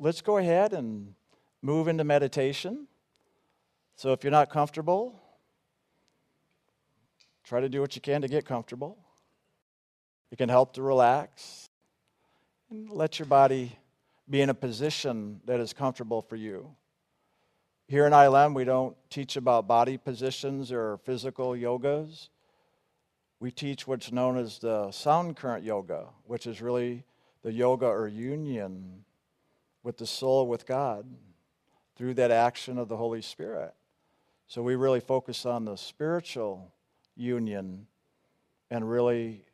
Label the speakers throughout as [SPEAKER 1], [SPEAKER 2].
[SPEAKER 1] let's go ahead and move into meditation. So if you're not comfortable, try to do what you can to get comfortable. It can help to relax and let your body be in a position that is comfortable for you. Here in ILM, we don't teach about body positions or physical yogas. We teach what's known as the sound current yoga, which is really the yoga or union with the soul with God through that action of the Holy Spirit. So we really focus on the spiritual union and really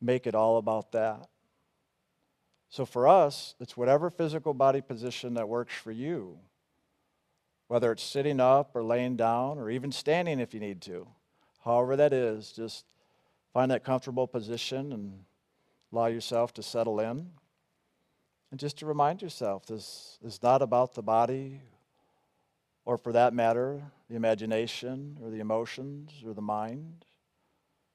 [SPEAKER 1] make it all about that. So for us, it's whatever physical body position that works for you, whether it's sitting up or laying down or even standing if you need to. However, that is, just find that comfortable position and allow yourself to settle in. And just to remind yourself, this is not about the body, or for that matter, the imagination or the emotions or the mind,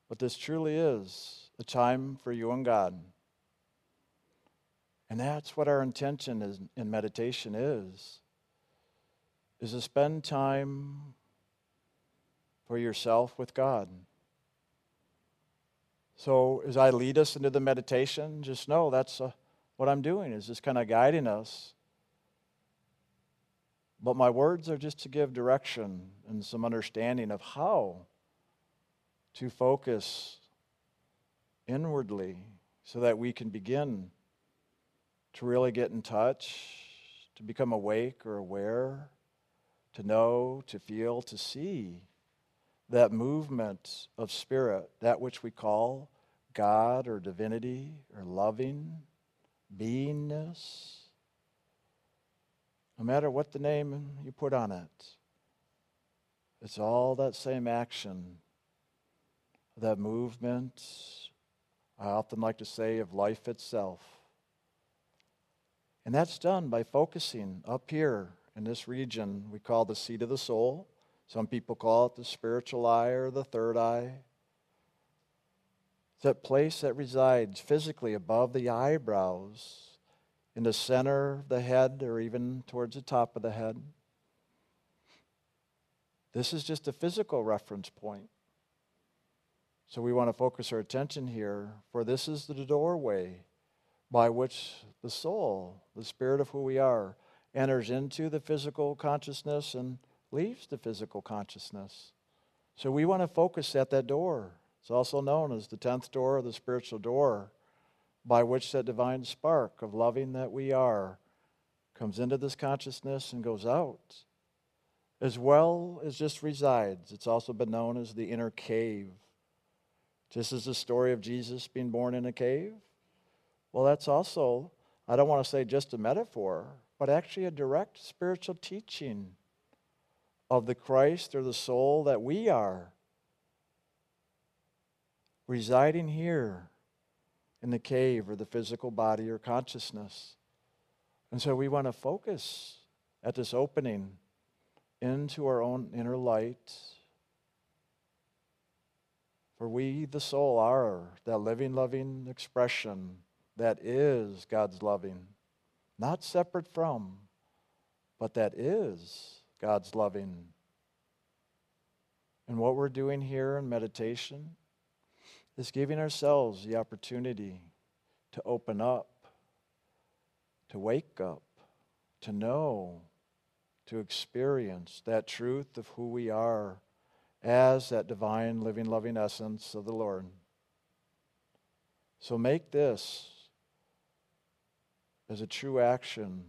[SPEAKER 1] but this truly is a time for you and God. And that's what our intention is in meditation is is to spend time for yourself with God. So as I lead us into the meditation, just know that's a, what I'm doing is just kind of guiding us. But my words are just to give direction and some understanding of how to focus inwardly so that we can begin to really get in touch, to become awake or aware, to know, to feel, to see that movement of spirit, that which we call God or divinity or loving, beingness. No matter what the name you put on it, it's all that same action, that movement, I often like to say, of life itself. And that's done by focusing up here in this region we call the seat of the soul. Some people call it the spiritual eye or the third eye. It's that place that resides physically above the eyebrows, in the center of the head, or even towards the top of the head. This is just a physical reference point. So we want to focus our attention here, for this is the doorway by which the soul, the spirit of who we are, enters into the physical consciousness and leaves the physical consciousness. So we want to focus at that door. It's also known as the 10th door or the spiritual door, by which that divine spark of loving that we are comes into this consciousness and goes out, as well as just resides. It's also been known as the inner cave. Just as the story of Jesus being born in a cave, well, that's also, I don't want to say just a metaphor, but actually a direct spiritual teaching of the Christ or the soul that we are residing here in the cave or the physical body or consciousness. And so we want to focus at this opening into our own inner light. For we, the soul, are that living, loving expression that is God's loving, not separate from, but that is God's loving. And what we're doing here in meditation is giving ourselves the opportunity to open up, to wake up, to know, to experience that truth of who we are as that divine, living, loving essence of the Lord. So make this as a true action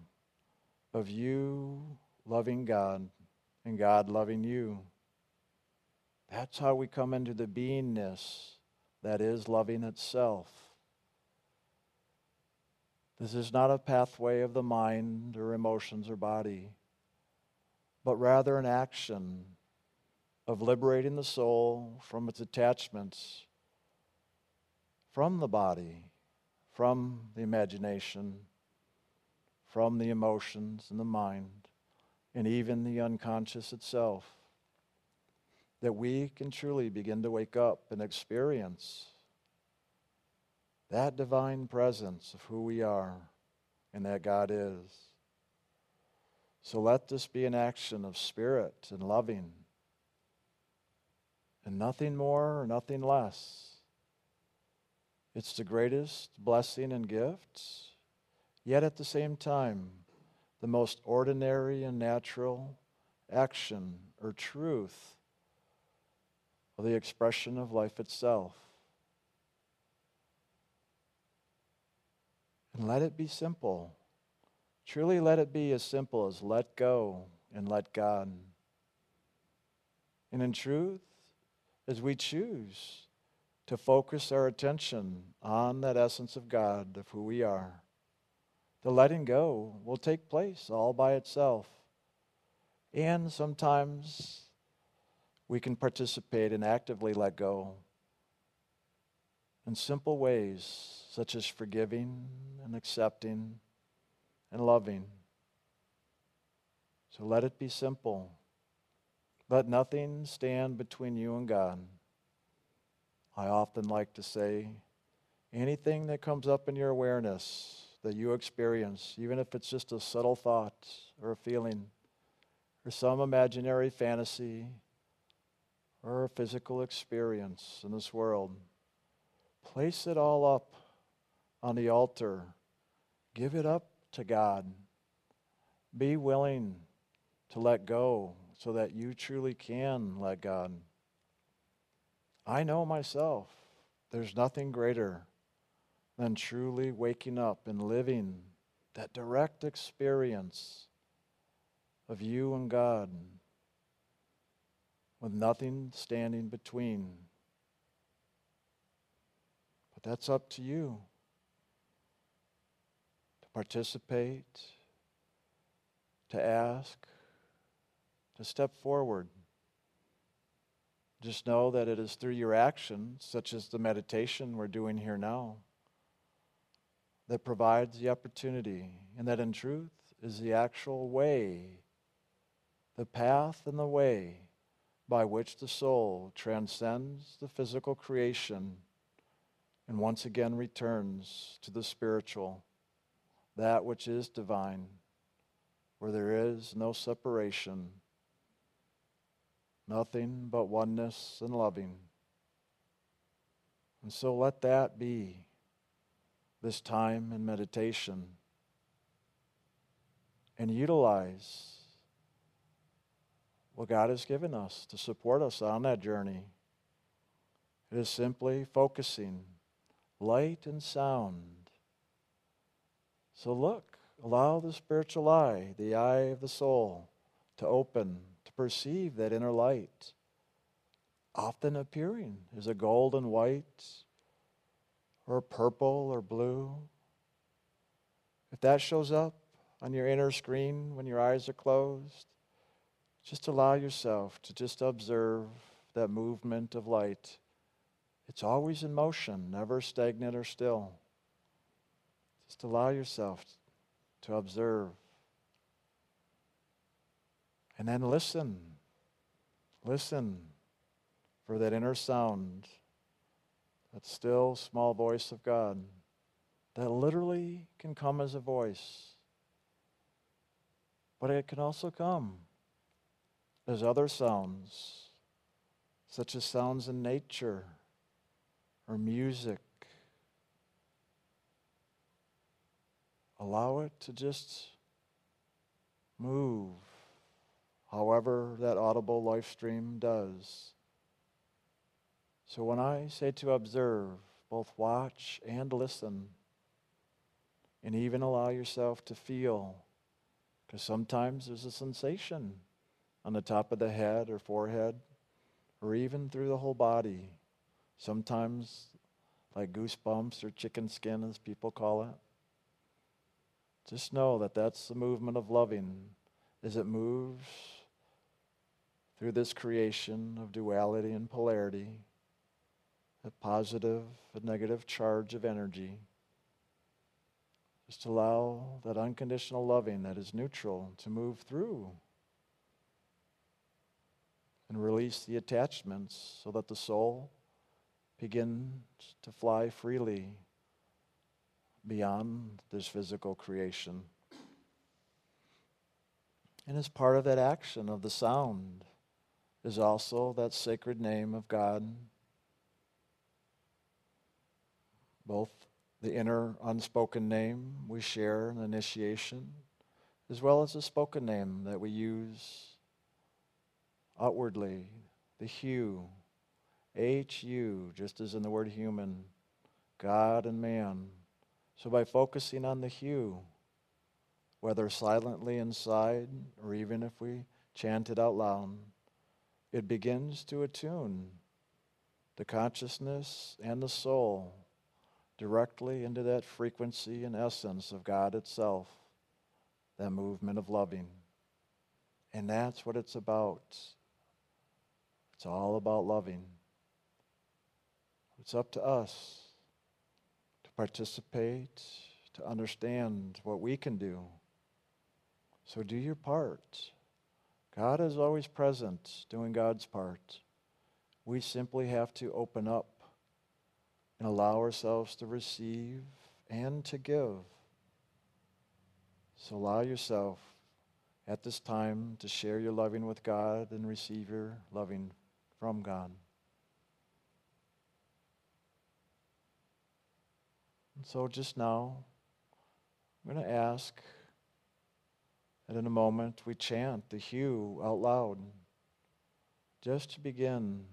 [SPEAKER 1] of you loving God and God loving you. That's how we come into the beingness that is loving itself. This is not a pathway of the mind or emotions or body, but rather an action of liberating the soul from its attachments from the body, from the imagination, from the emotions and the mind, and even the unconscious itself, that we can truly begin to wake up and experience that divine presence of who we are and that God is. So let this be an action of spirit and loving, and nothing more or nothing less. It's the greatest blessing and gift, yet at the same time, the most ordinary and natural action or truth of the expression of life itself. And let it be simple. Truly, let it be as simple as let go and let God. And in truth, as we choose to focus our attention on that essence of God, of who we are, the letting go will take place all by itself. And sometimes we can participate and actively let go in simple ways, such as forgiving and accepting and loving. So let it be simple. Let nothing stand between you and God. I often like to say anything that comes up in your awareness that you experience, even if it's just a subtle thought or a feeling or some imaginary fantasy or physical experience in this world, place it all up on the altar. Give it up to God. Be willing to let go so that you truly can let God. I know myself, there's nothing greater than truly waking up and living that direct experience of you and God with nothing standing between. But that's up to you to participate, to ask, to step forward. Just know that it is through your actions, such as the meditation we're doing here now, that provides the opportunity, and that in truth is the actual way, the path and the way by which the soul transcends the physical creation and once again returns to the spiritual, that which is divine, where there is no separation nothing but oneness and loving. And so let that be this time in meditation and utilize what God has given us to support us on that journey. It is simply focusing light and sound. So look, allow the spiritual eye, the eye of the soul, to open to perceive that inner light, often appearing as a golden white or purple or blue. If that shows up on your inner screen when your eyes are closed, just allow yourself to just observe that movement of light. It's always in motion, never stagnant or still. Just allow yourself to observe and then listen. Listen for that inner sound, that still small voice of God that literally can come as a voice. But it can also come as other sounds, such as sounds in nature or music. Allow it to just move however that audible life stream does. So when I say to observe, both watch and listen, and even allow yourself to feel, because sometimes there's a sensation on the top of the head or forehead, or even through the whole body. Sometimes, like goosebumps or chicken skin, as people call it. Just know that that's the movement of loving as it moves through this creation of duality and polarity, a positive and negative charge of energy. Just allow that unconditional loving that is neutral to move through and release the attachments so that the soul begins to fly freely beyond this physical creation. And as part of that action of the sound is also that sacred name of God. Both the inner unspoken name we share in initiation, as well as the spoken name that we use outwardly, the HU, H U, just as in the word human, God and man. So by focusing on the HU, whether silently inside or even if we chant it out loud, it begins to attune the consciousness and the soul directly into that frequency and essence of God itself, that movement of loving. And that's what it's about. It's all about loving. It's up to us to participate, to understand what we can do. So do your part. God is always present, doing God's part. We simply have to open up and allow ourselves to receive and to give. So allow yourself at this time to share your loving with God and receive your loving from God. And so just now, I'm going to ask that in a moment we chant the HU out loud just to begin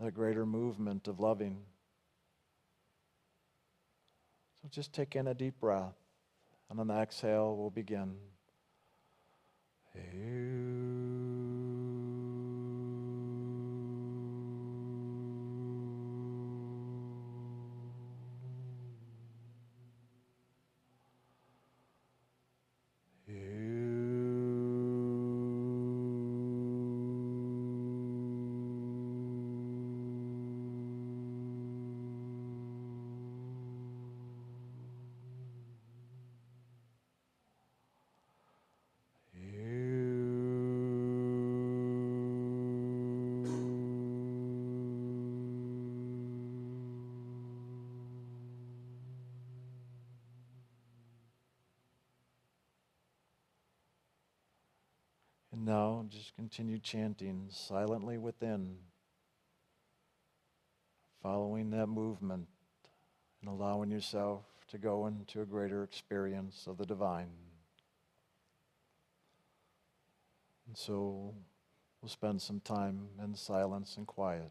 [SPEAKER 1] that greater movement of loving. So just take in a deep breath, and on the exhale, we'll begin. And continue chanting silently within, following that movement and allowing yourself to go into a greater experience of the divine. And so we'll spend some time in silence and quiet.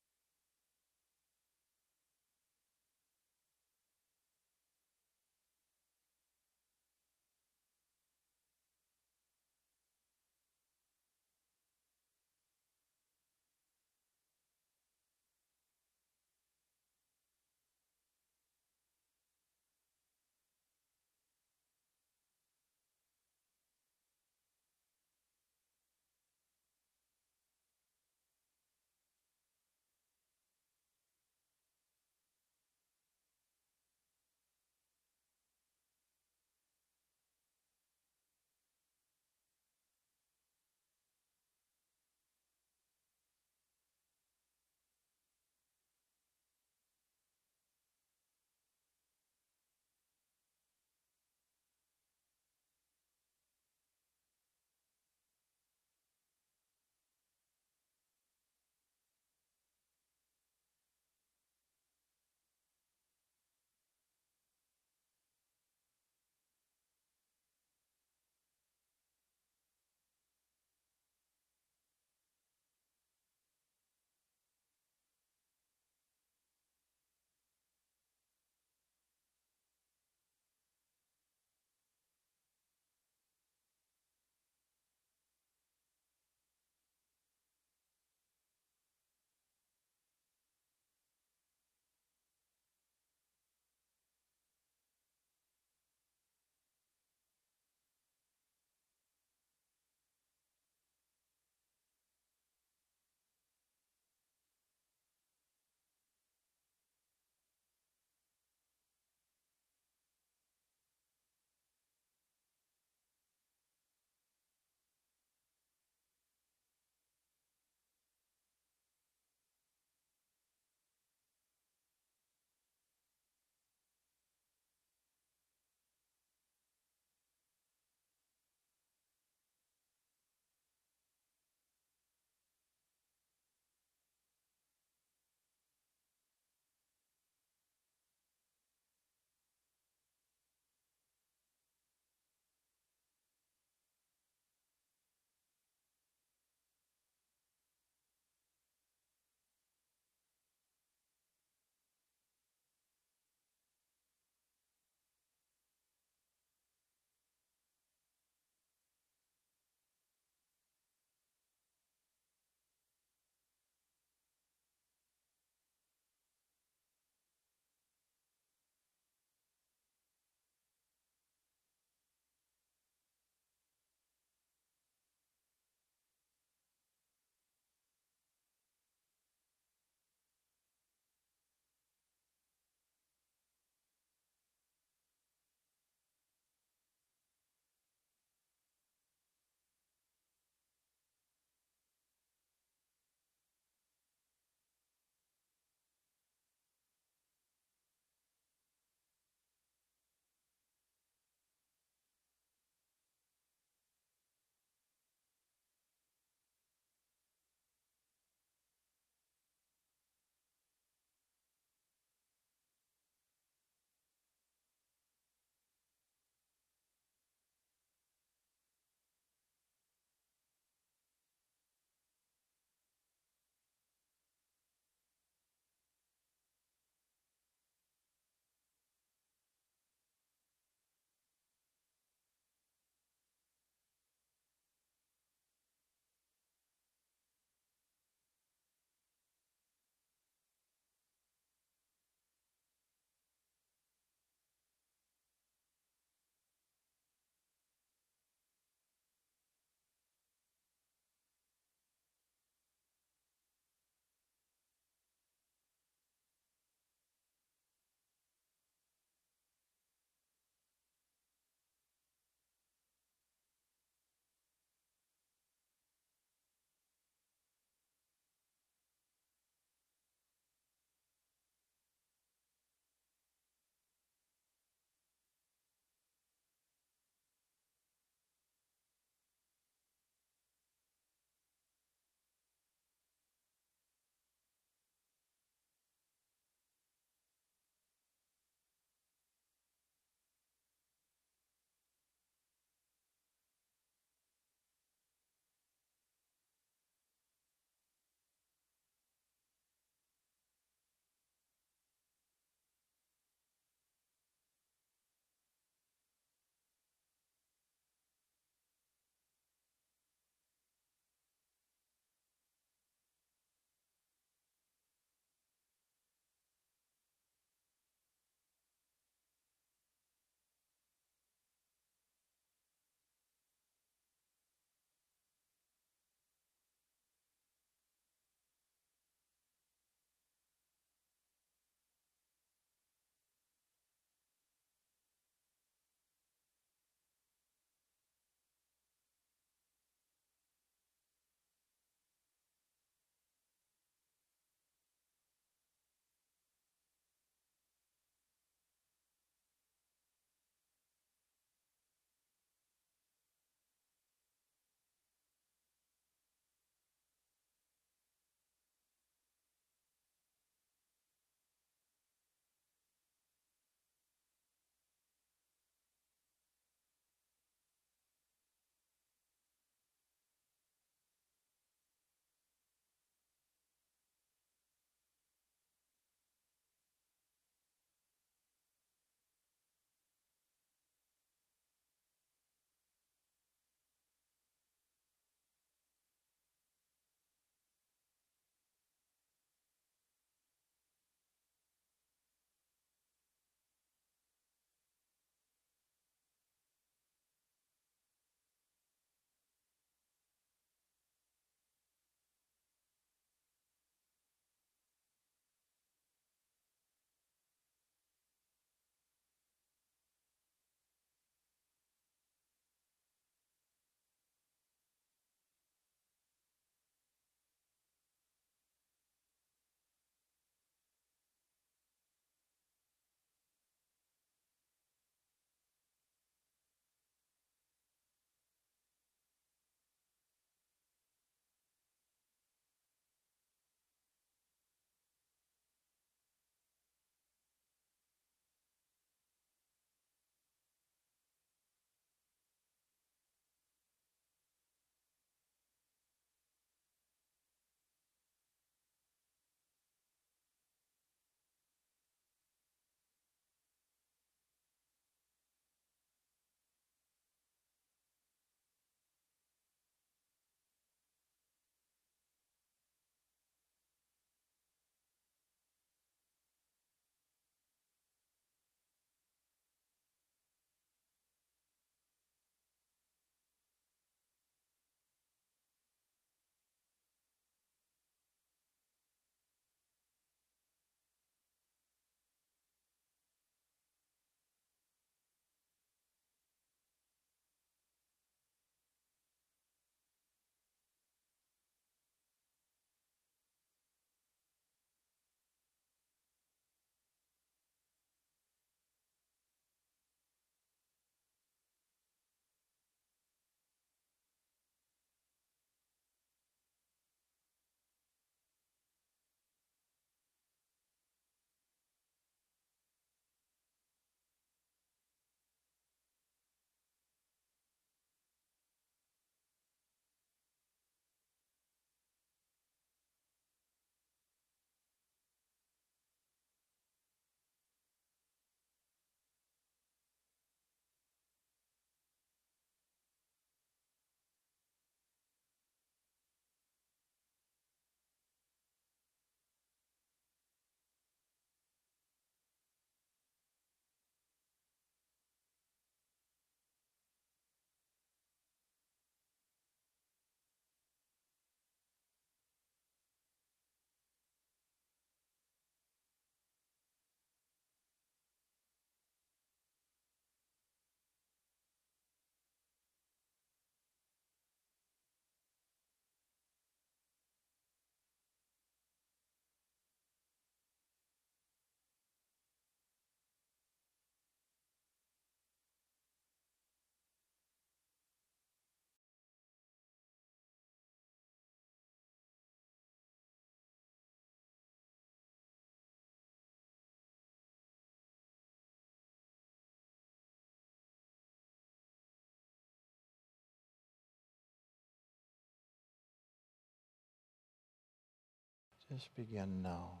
[SPEAKER 1] Just begin now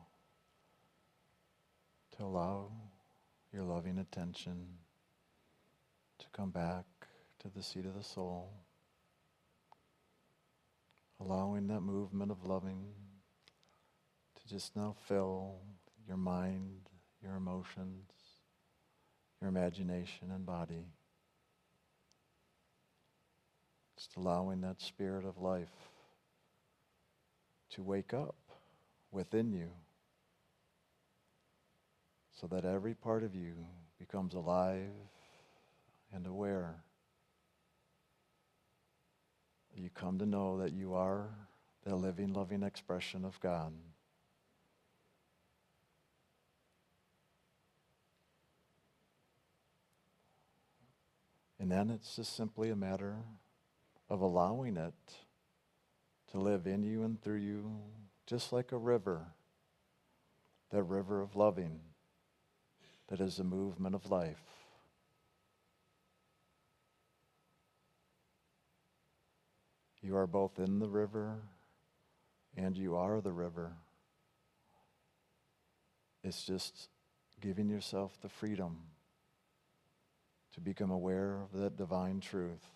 [SPEAKER 1] to allow your loving attention to come back to the seat of the soul, allowing that movement of loving to just now fill your mind, your emotions, your imagination and body. Just allowing that spirit of life to wake up within you so that every part of you becomes alive and aware. You come to know that you are the living, loving expression of God. And then it's just simply a matter of allowing it to live in you and through you, just like a river, that river of loving that is the movement of life. You are both in the river and you are the river. It's just giving yourself the freedom to become aware of that divine truth.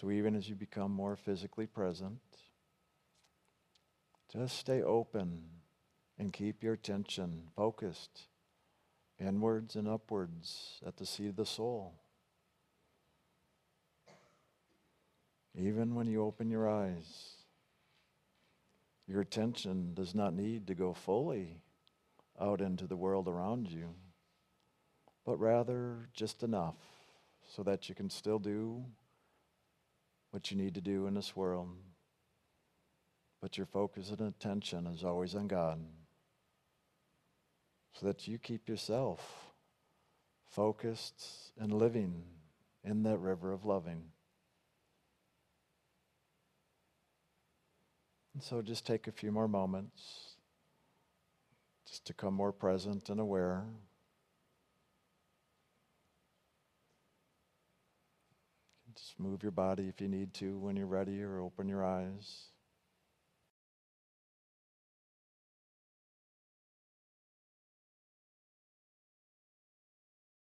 [SPEAKER 1] So even as you become more physically present, just stay open and keep your attention focused inwards and upwards at the seat of the soul. Even when you open your eyes, your attention does not need to go fully out into the world around you, but rather just enough so that you can still do what you need to do in this world. But your focus and attention is always on God so that you keep yourself focused and living in that river of loving. And so just take a few more moments just to come more present and aware. Just move your body if you need to when you're ready or open your eyes.